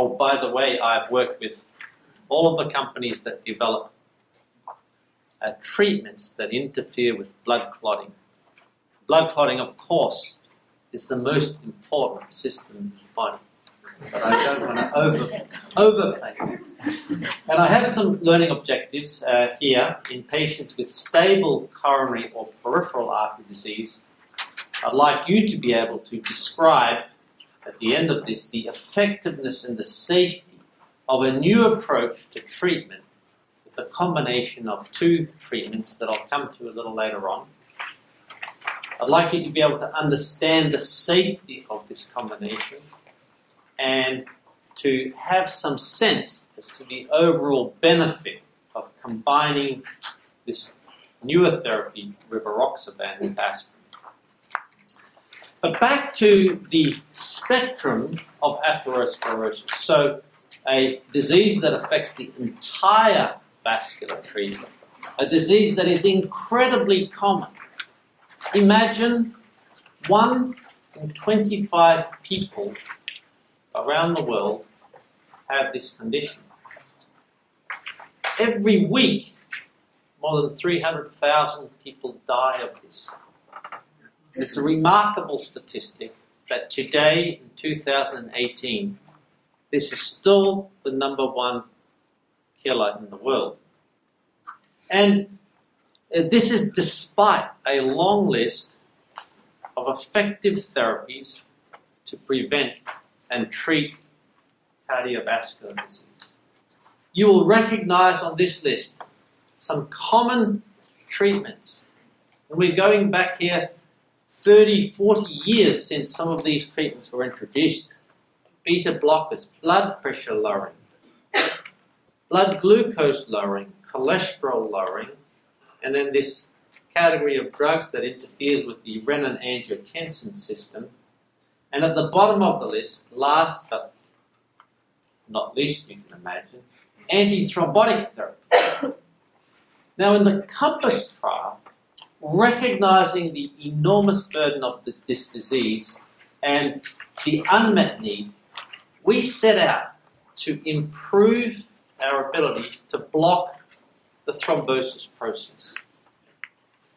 Oh, by the way, I've worked with all of the companies that develop uh, treatments that interfere with blood clotting. Blood clotting, of course, is the most important system in the body. But I don't want to over, overplay it. And I have some learning objectives uh, here in patients with stable coronary or peripheral artery disease. I'd like you to be able to describe at the end of this the effectiveness and the safety of a new approach to treatment with a combination of two treatments that I'll come to a little later on. I'd like you to be able to understand the safety of this combination and to have some sense as to the overall benefit of combining this newer therapy, rivaroxaban, with aspirin. But back to the spectrum of atherosclerosis. So, a disease that affects the entire vascular tree, a disease that is incredibly common. Imagine one in 25 people around the world have this condition. Every week, more than 300,000 people die of this. It's a remarkable statistic that today, in 2018, this is still the number one killer in the world. And uh, this is despite a long list of effective therapies to prevent and treat cardiovascular disease. You will recognize on this list some common treatments. And we're going back here 30, 40 years since some of these treatments were introduced. Beta blockers, blood pressure lowering, blood glucose lowering, cholesterol lowering, and then this category of drugs that interferes with the renin-angiotensin system, and at the bottom of the list, last but not least, you can imagine, antithrombotic therapy. now, in the COMPASS trial, recognizing the enormous burden of the, this disease and the unmet need, we set out to improve our ability to block the thrombosis process.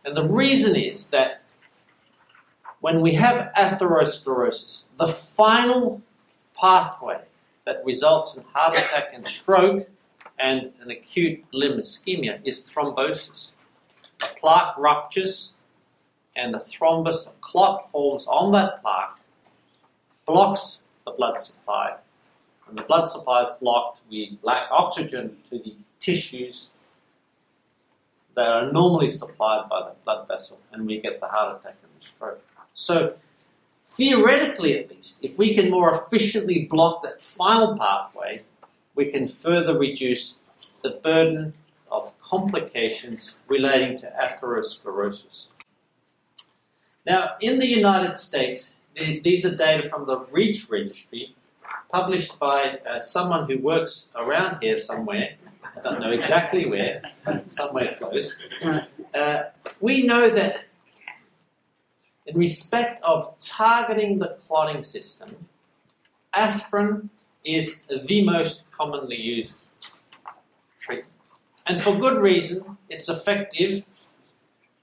And the reason is that when we have atherosclerosis, the final pathway that results in heart attack and stroke and an acute limb ischemia is thrombosis. A plaque ruptures and the thrombus, a clot forms on that plaque, blocks the blood supply. When the blood supply is blocked, we lack oxygen to the tissues that are normally supplied by the blood vessel, and we get the heart attack and the stroke. So, theoretically at least, if we can more efficiently block that final pathway, we can further reduce the burden complications relating to atherosclerosis. Now, in the United States, these are data from the REACH registry, published by uh, someone who works around here somewhere. I don't know exactly where, somewhere close. Uh, we know that in respect of targeting the clotting system, aspirin is the most commonly used treatment. And for good reason, it's effective.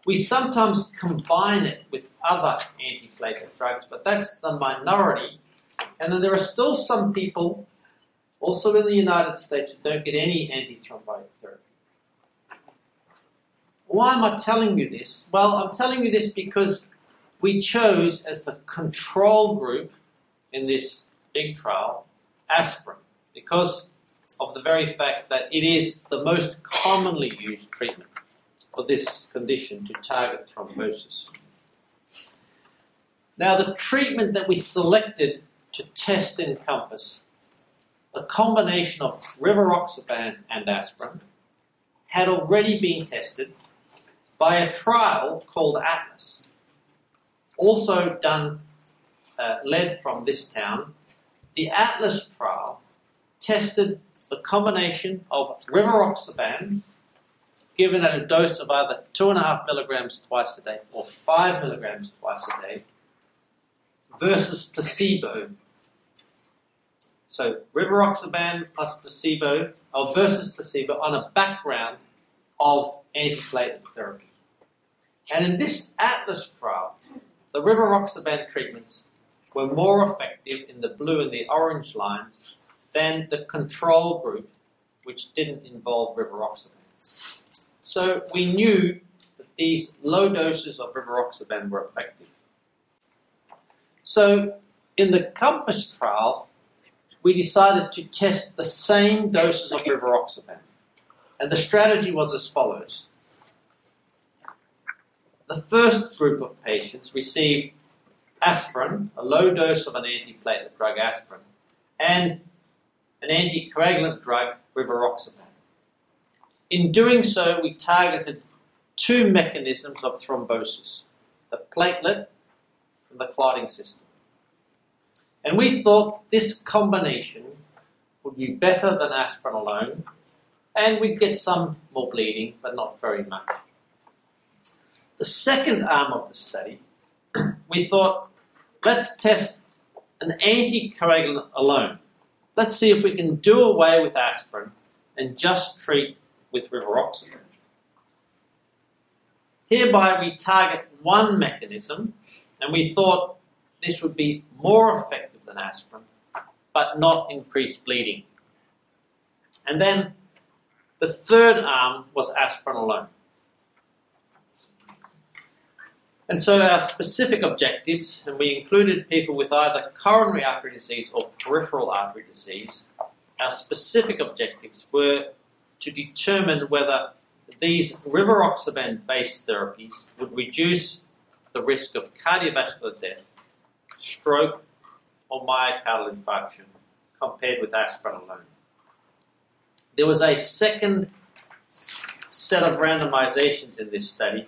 We sometimes combine it with other antiplatelet drugs, but that's the minority. And then there are still some people, also in the United States, who don't get any antithrombotic therapy. Why am I telling you this? Well, I'm telling you this because we chose as the control group in this big trial aspirin because of the very fact that it is the most commonly used treatment for this condition to target thrombosis. Now, the treatment that we selected to test in COMPASS, the combination of rivaroxaban and aspirin, had already been tested by a trial called ATLAS also done, uh, led from this town, the Atlas trial tested the combination of rivaroxaban given at a dose of either two and a half milligrams twice a day or five milligrams twice a day versus placebo. So rivaroxaban plus placebo, or versus placebo, on a background of antiplatelet therapy. And in this ATLAS trial, the rivaroxaban treatments were more effective in the blue and the orange lines than the control group, which didn't involve rivaroxaban. So we knew that these low doses of rivaroxaban were effective. So in the COMPASS trial, we decided to test the same doses of rivaroxaban. And the strategy was as follows. The first group of patients received aspirin, a low dose of an antiplatelet drug aspirin, and an anticoagulant drug, rivaroxaban. In doing so, we targeted two mechanisms of thrombosis the platelet and the clotting system. And we thought this combination would be better than aspirin alone, and we'd get some more bleeding, but not very much. The second arm of the study, we thought, let's test an anticoagulant alone. Let's see if we can do away with aspirin and just treat with rivaroxaban. Hereby, we target one mechanism, and we thought this would be more effective than aspirin, but not increase bleeding. And then the third arm was aspirin alone. And so our specific objectives, and we included people with either coronary artery disease or peripheral artery disease, our specific objectives were to determine whether these rivaroxaban based therapies would reduce the risk of cardiovascular death, stroke, or myocardial infarction compared with aspirin alone. There was a second set of randomizations in this study,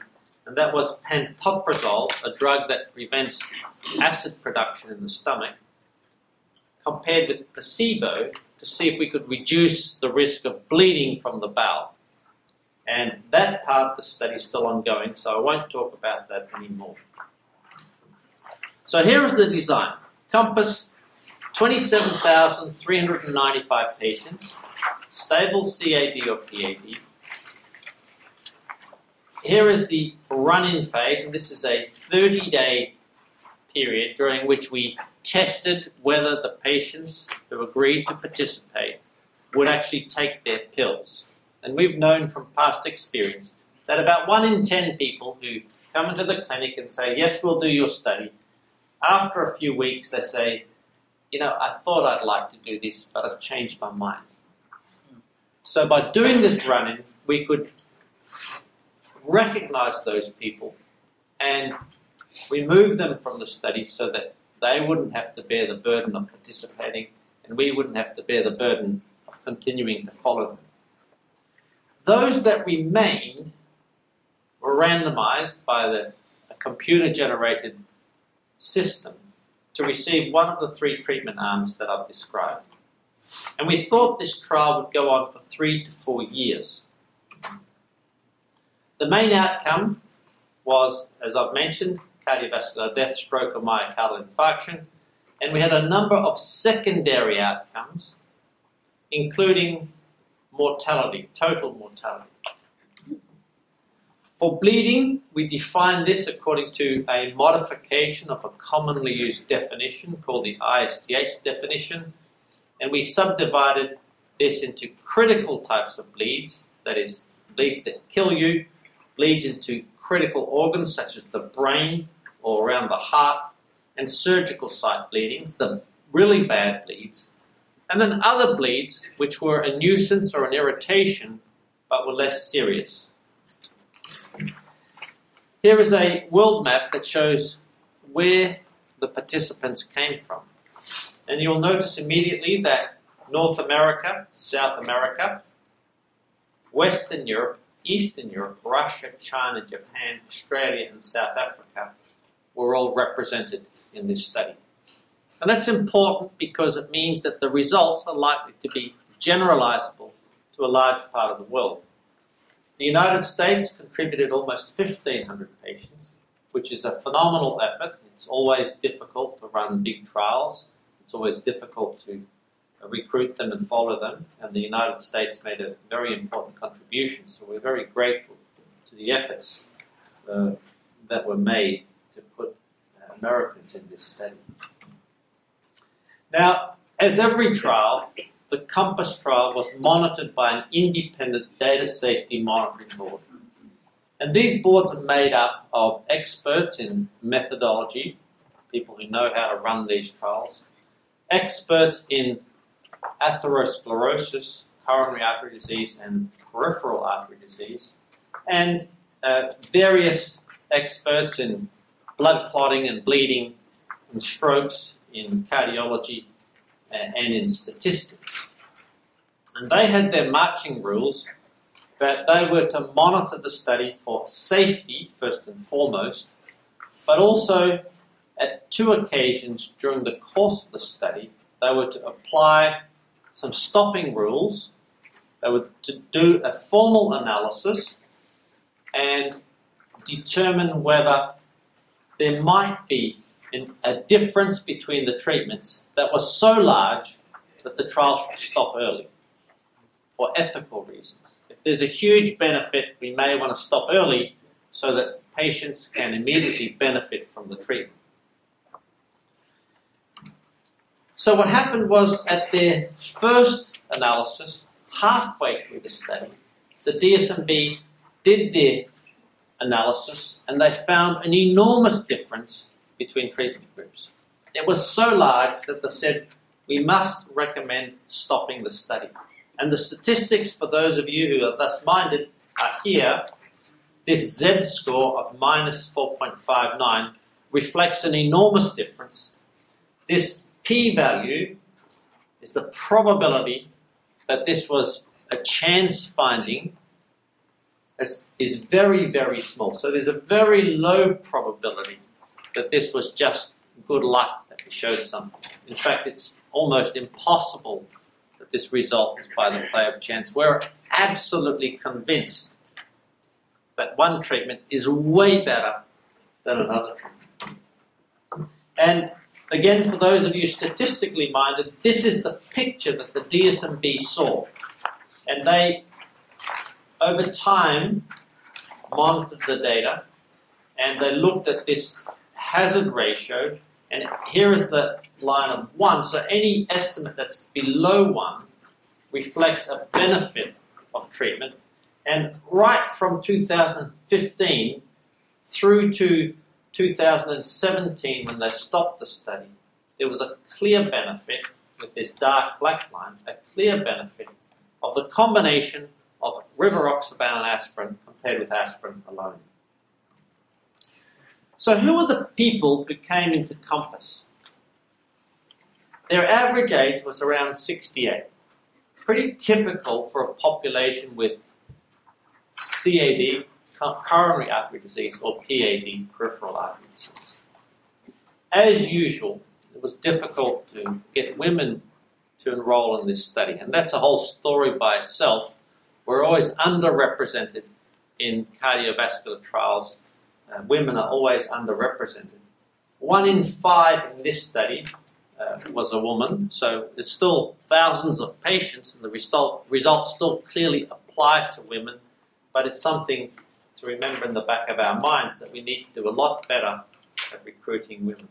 and that was pantoprazole, a drug that prevents acid production in the stomach, compared with placebo to see if we could reduce the risk of bleeding from the bowel. And that part of the study is still ongoing, so I won't talk about that anymore. So here is the design. Compass 27,395 patients, stable CAD or PAD. Here is the run-in phase, and this is a 30-day period during which we tested whether the patients who agreed to participate would actually take their pills. And we've known from past experience that about one in ten people who come into the clinic and say, Yes, we'll do your study, after a few weeks they say, You know, I thought I'd like to do this, but I've changed my mind. So by doing this run-in, we could recognize those people and remove them from the study so that they wouldn't have to bear the burden of participating and we wouldn't have to bear the burden of continuing to follow them. Those that remained were randomized by the computer generated system to receive one of the three treatment arms that I've described. And we thought this trial would go on for three to four years. The main outcome was, as I've mentioned, cardiovascular death, stroke, or myocardial infarction. And we had a number of secondary outcomes, including mortality, total mortality. For bleeding, we define this according to a modification of a commonly used definition called the ISTH definition, and we subdivided this into critical types of bleeds, that is, bleeds that kill you, bleeds into critical organs such as the brain or around the heart, and surgical site bleedings, the really bad bleeds, and then other bleeds which were a nuisance or an irritation but were less serious. Here is a world map that shows where the participants came from. And you'll notice immediately that North America, South America, Western Europe, Eastern Europe, Russia, China, Japan, Australia, and South Africa were all represented in this study. And that's important because it means that the results are likely to be generalizable to a large part of the world. The United States contributed almost 1,500 patients, which is a phenomenal effort. It's always difficult to run big trials. It's always difficult to recruit them and follow them, and the United States made a very important contribution. So we're very grateful to the efforts uh, that were made to put uh, Americans in this study. Now, as every trial, the COMPASS trial was monitored by an independent data safety monitoring board. And these boards are made up of experts in methodology, people who know how to run these trials, experts in atherosclerosis, coronary artery disease, and peripheral artery disease, and uh, various experts in blood clotting and bleeding, in strokes, in cardiology, uh, and in statistics. And they had their marching rules that they were to monitor the study for safety, first and foremost, but also at two occasions during the course of the study, they were to apply some stopping rules. They were to do a formal analysis and determine whether there might be a difference between the treatments that was so large that the trial should stop early for ethical reasons. If there's a huge benefit, we may want to stop early so that patients can immediately benefit from the treatment. So, what happened was at their first analysis, halfway through the study, the DSMB did their analysis and they found an enormous difference between treatment groups. It was so large that they said we must recommend stopping the study. And the statistics for those of you who are thus minded are here. This Z score of minus 4.59 reflects an enormous difference. This p value is the probability that this was a chance finding is very, very small. So there's a very low probability that this was just good luck that we showed something. In fact, it's almost impossible that this result is by the play of chance. We're absolutely convinced that one treatment is way better than another And again, for those of you statistically minded, this is the picture that the DSMB saw. And they, over time, monitored the data and they looked at this hazard ratio, and here is the line of 1. So any estimate that's below 1 reflects a benefit of treatment. And right from 2015 through to 2017, when they stopped the study, there was a clear benefit with this dark black line, a clear benefit of the combination of rivaroxaban and aspirin compared with aspirin alone. So, who are the people who came into COMPASS? Their average age was around 68. Pretty typical for a population with CAD, coronary artery disease, or PAD, peripheral artery disease. As usual, it was difficult to get women to enroll in this study, and that's a whole story by itself. We're always underrepresented in cardiovascular trials uh, women are always underrepresented. One in five in this study uh, was a woman, so it's still thousands of patients, and the result, results still clearly apply to women, but it's something to remember in the back of our minds that we need to do a lot better at recruiting women.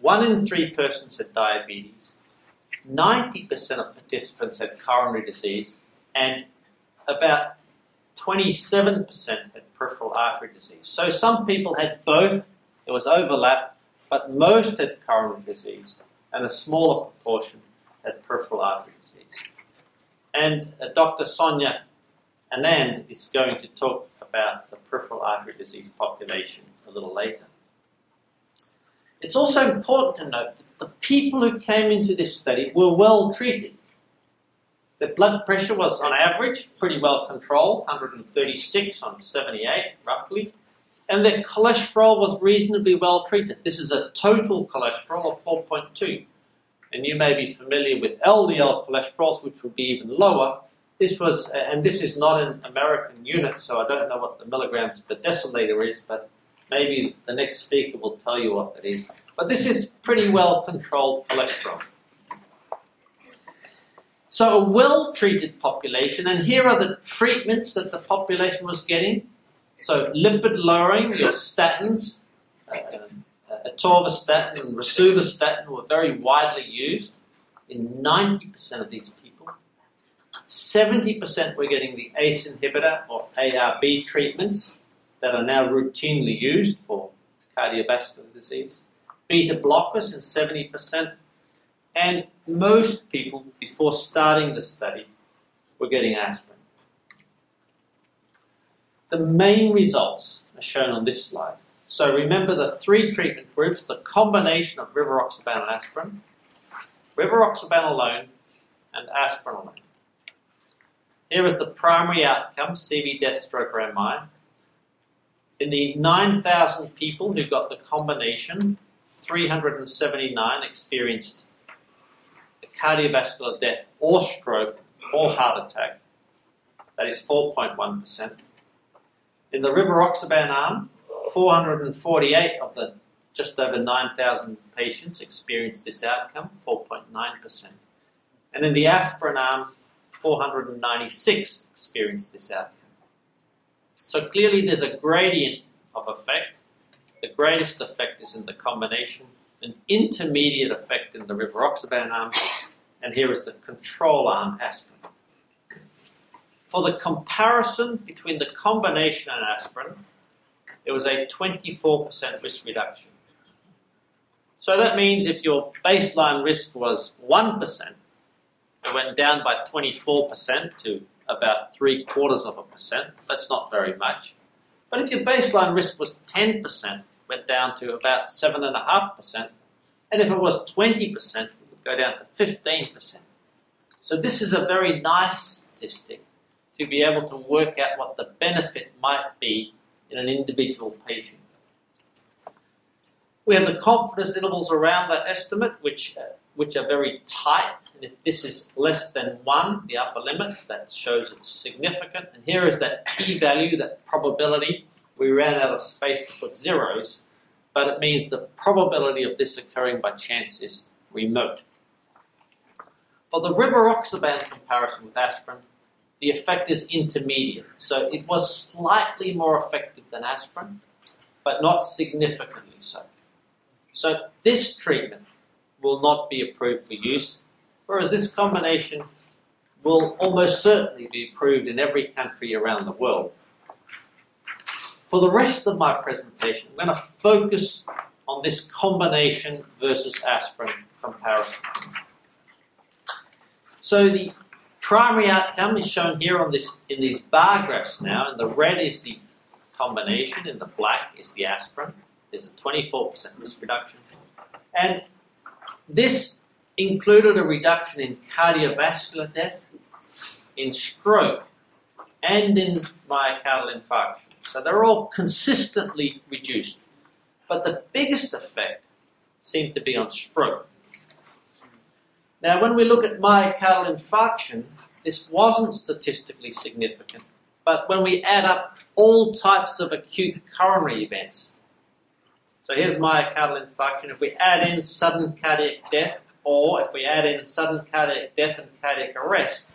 One in three persons had diabetes, 90% of participants had coronary disease, and about 27% had peripheral artery disease. So some people had both, there was overlap, but most had coronary disease, and a smaller proportion had peripheral artery disease. And uh, Dr. Sonia Anand is going to talk about the peripheral artery disease population a little later. It's also important to note that the people who came into this study were well treated. Their blood pressure was, on average, pretty well controlled 136 on 78, roughly. And their cholesterol was reasonably well treated. This is a total cholesterol of 4.2. And you may be familiar with LDL cholesterols, which would be even lower. This was, and this is not an American unit, so I don't know what the milligrams per deciliter is, but maybe the next speaker will tell you what that is. But this is pretty well controlled cholesterol. So, a well treated population, and here are the treatments that the population was getting. So, lipid lowering, your statins, uh, atorvastatin and rosuvastatin were very widely used in 90% of these. 70% were getting the ACE inhibitor or ARB treatments that are now routinely used for cardiovascular disease. Beta blockers in 70%. And most people, before starting the study, were getting aspirin. The main results are shown on this slide. So remember the three treatment groups, the combination of rivaroxaban and aspirin, rivaroxaban alone, and aspirin alone. Here is the primary outcome, CV death stroke or MI. In the 9,000 people who got the combination, 379 experienced a cardiovascular death or stroke or heart attack. That is 4.1%. In the rivaroxaban arm, 448 of the just over 9,000 patients experienced this outcome, 4.9%. And in the aspirin arm, 496 experienced this outcome. So clearly there's a gradient of effect. The greatest effect is in the combination, an intermediate effect in the rivaroxaban arm, and here is the control arm aspirin. For the comparison between the combination and aspirin, it was a 24% risk reduction. So that means if your baseline risk was 1%, it went down by 24% to about three quarters of a percent. That's not very much. But if your baseline risk was 10%, went down to about 7.5%. And if it was 20%, it would go down to 15%. So this is a very nice statistic to be able to work out what the benefit might be in an individual patient. We have the confidence intervals around that estimate, which, uh, which are very tight. If this is less than 1, the upper limit, that shows it's significant. And here is that p-value, that probability. We ran out of space to put zeros, but it means the probability of this occurring by chance is remote. For the rivaroxaban comparison with aspirin, the effect is intermediate. So it was slightly more effective than aspirin, but not significantly so. So this treatment will not be approved for use, whereas this combination will almost certainly be approved in every country around the world. For the rest of my presentation, I'm going to focus on this combination versus aspirin comparison. So the Primary outcome is shown here on this in these bar graphs now, and the red is the combination, and the black is the aspirin. There's a 24% risk reduction. And this included a reduction in cardiovascular death, in stroke, and in myocardial infarction. So they're all consistently reduced. But the biggest effect seemed to be on stroke. Now, when we look at myocardial infarction, this wasn't statistically significant. But when we add up all types of acute coronary events, so here's myocardial infarction. If we add in sudden cardiac death, or if we add in sudden cardiac death and cardiac arrest,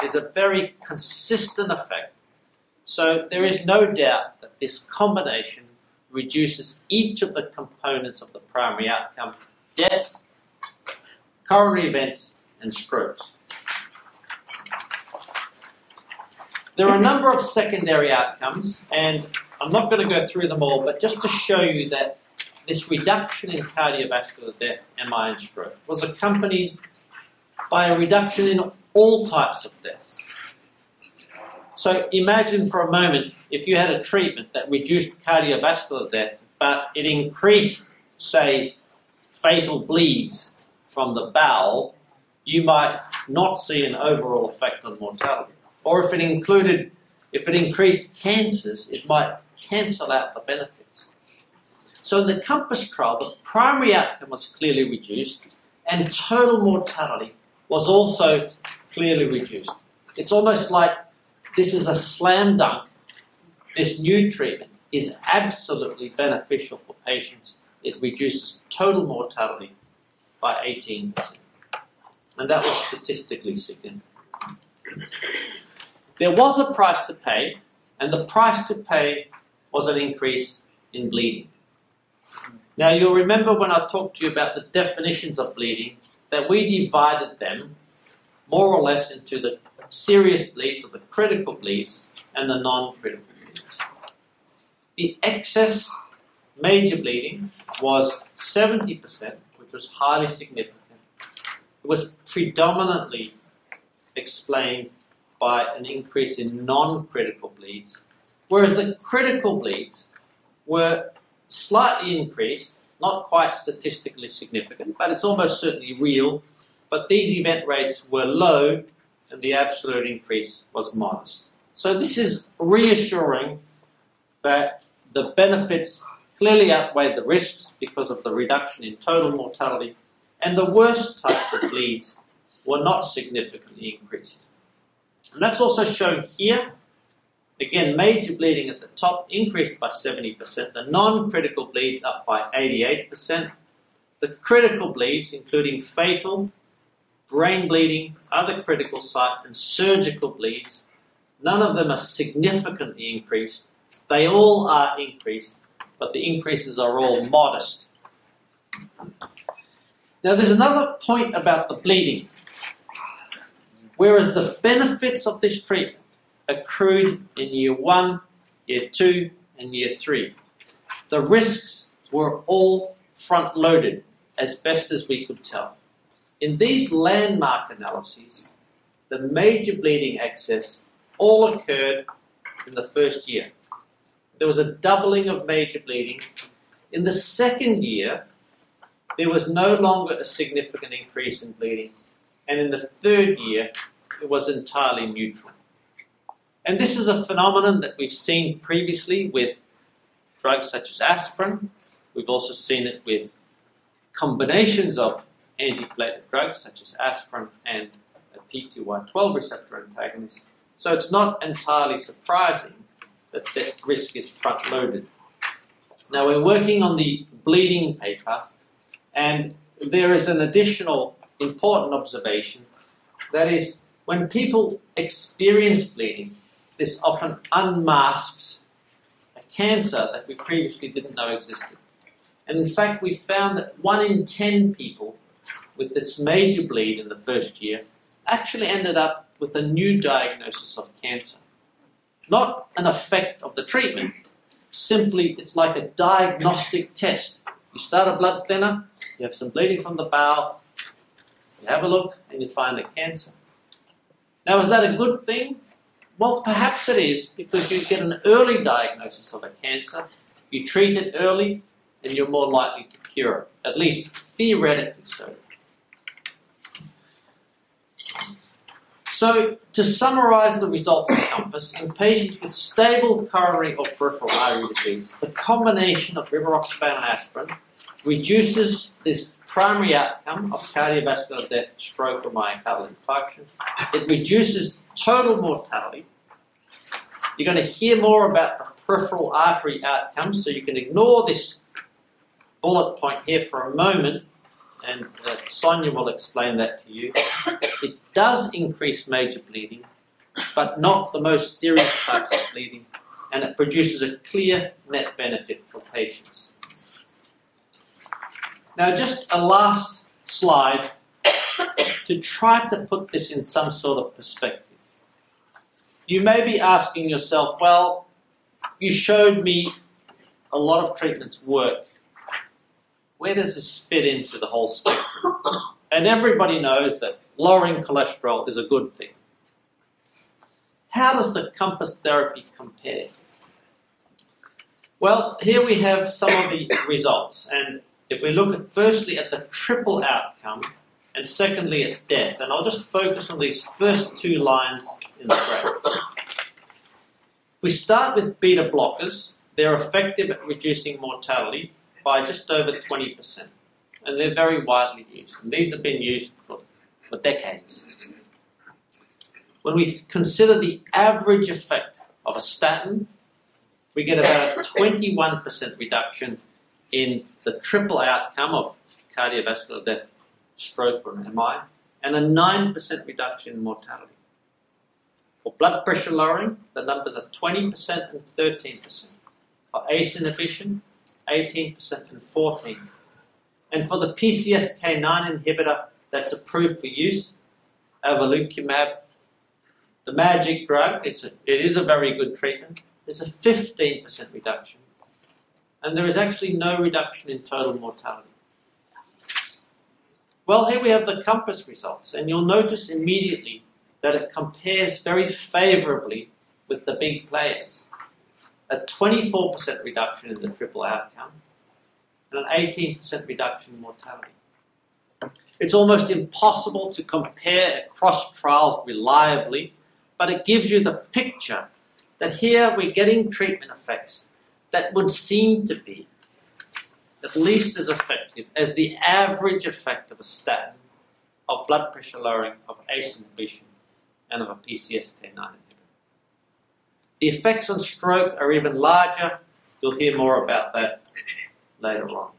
there's a very consistent effect. So there is no doubt that this combination reduces each of the components of the primary outcome death, coronary events, and strokes. There are a number of secondary outcomes, and I'm not going to go through them all, but just to show you that this reduction in cardiovascular death, MI, and stroke was accompanied by a reduction in all types of deaths. So imagine for a moment if you had a treatment that reduced cardiovascular death, but it increased, say, fatal bleeds from the bowel, you might not see an overall effect on mortality. Or if it included, if it increased cancers, it might cancel out the benefits. So in the COMPASS trial, the primary outcome was clearly reduced, and total mortality was also clearly reduced. It's almost like this is a slam dunk. This new treatment is absolutely beneficial for patients. It reduces total mortality by 18%. and that was statistically significant. There was a price to pay, and the price to pay was an increase in bleeding. Now, you'll remember when I talked to you about the definitions of bleeding that we divided them more or less into the serious bleeds or the critical bleeds and the non critical bleeds. The excess major bleeding was 70%, which was highly significant. It was predominantly explained by an increase in non critical bleeds, whereas the critical bleeds were slightly increased, not quite statistically significant, but it's almost certainly real. But these event rates were low and the absolute increase was modest. So this is reassuring that the benefits clearly outweigh the risks because of the reduction in total mortality, and the worst types of bleeds were not significantly increased. And that's also shown here. Again, major bleeding at the top increased by 70%, the non critical bleeds up by 88%, the critical bleeds, including fatal, brain bleeding, other critical site, and surgical bleeds, none of them are significantly increased. They all are increased, but the increases are all modest. Now, there's another point about the bleeding. Whereas the benefits of this treatment accrued in year one, year two, and year three, the risks were all front loaded as best as we could tell. In these landmark analyses, the major bleeding excess all occurred in the first year. There was a doubling of major bleeding. In the second year, there was no longer a significant increase in bleeding. And in the third year, it was entirely neutral. And this is a phenomenon that we've seen previously with drugs such as aspirin. We've also seen it with combinations of antiplatelet drugs such as aspirin and a P2Y12 receptor antagonist. So it's not entirely surprising that that risk is front loaded. Now we're working on the bleeding paper, and there is an additional important observation that is, when people experience bleeding, this often unmasks a cancer that we previously didn't know existed. And in fact, we found that one in ten people with this major bleed in the first year actually ended up with a new diagnosis of cancer. Not an effect of the treatment, simply it's like a diagnostic test. You start a blood thinner, you have some bleeding from the bowel, you have a look, and you find a cancer. Now, is that a good thing? Well, perhaps it is, because you get an early diagnosis of a cancer, you treat it early, and you're more likely to cure it, at least theoretically so. So, to summarize the results of COMPASS, in patients with stable coronary or peripheral artery disease, the combination of rivaroxaban and aspirin reduces this primary outcome of cardiovascular death, stroke, or myocardial infarction. It reduces total mortality. You're going to hear more about the peripheral artery outcomes, so you can ignore this bullet point here for a moment and uh, Sonia will explain that to you. It does increase major bleeding, but not the most serious types of bleeding, and it produces a clear net benefit for patients. Now, just a last slide to try to put this in some sort of perspective. You may be asking yourself, well, you showed me a lot of treatments work where does this fit into the whole spectrum? And everybody knows that lowering cholesterol is a good thing. How does the COMPASS therapy compare? Well, here we have some of the results. And if we look at firstly at the triple outcome, and secondly at death, and I'll just focus on these first two lines in the graph. We start with beta blockers. They're effective at reducing mortality by just over 20%. And they're very widely used. And these have been used for, for decades. When we consider the average effect of a statin, we get about a 21% reduction in the triple outcome of cardiovascular death, stroke, or MI. and a 9% reduction in mortality. For blood pressure lowering, the numbers are 20% and 13%. For ACE inhibition, 18% and 14%. And for the PCSK9 inhibitor that's approved for use, evolocumab, the magic drug, it's a, it is a very good treatment. There's a 15% reduction. And there is actually no reduction in total mortality. Well, here we have the COMPASS results, and you'll notice immediately that it compares very favorably with the big players. A 24% reduction in the triple outcome and an 18% reduction in mortality. It's almost impossible to compare across trials reliably, but it gives you the picture that here we're getting treatment effects that would seem to be at least as effective as the average effect of a statin, of blood pressure lowering, of ACE inhibition, and of a PCSK9 inhibitor. The effects on stroke are even larger. You'll hear more about that later on.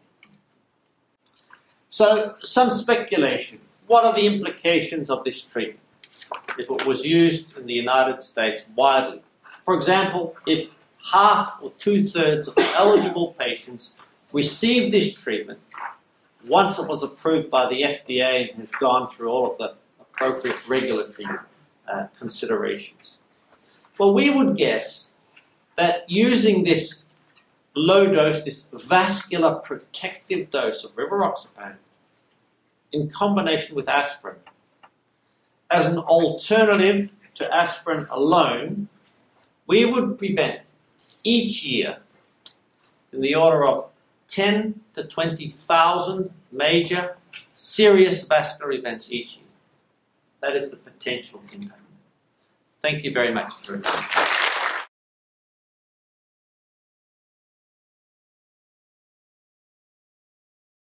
So, some speculation. What are the implications of this treatment if it was used in the United States widely? For example, if half or two thirds of eligible patients received this treatment once it was approved by the FDA and had gone through all of the appropriate regulatory uh, considerations. Well, we would guess that using this low dose, this vascular protective dose of rivaroxaban, in combination with aspirin, as an alternative to aspirin alone, we would prevent each year in the order of 10 to 20,000 major serious vascular events each year. That is the potential impact. Thank you very much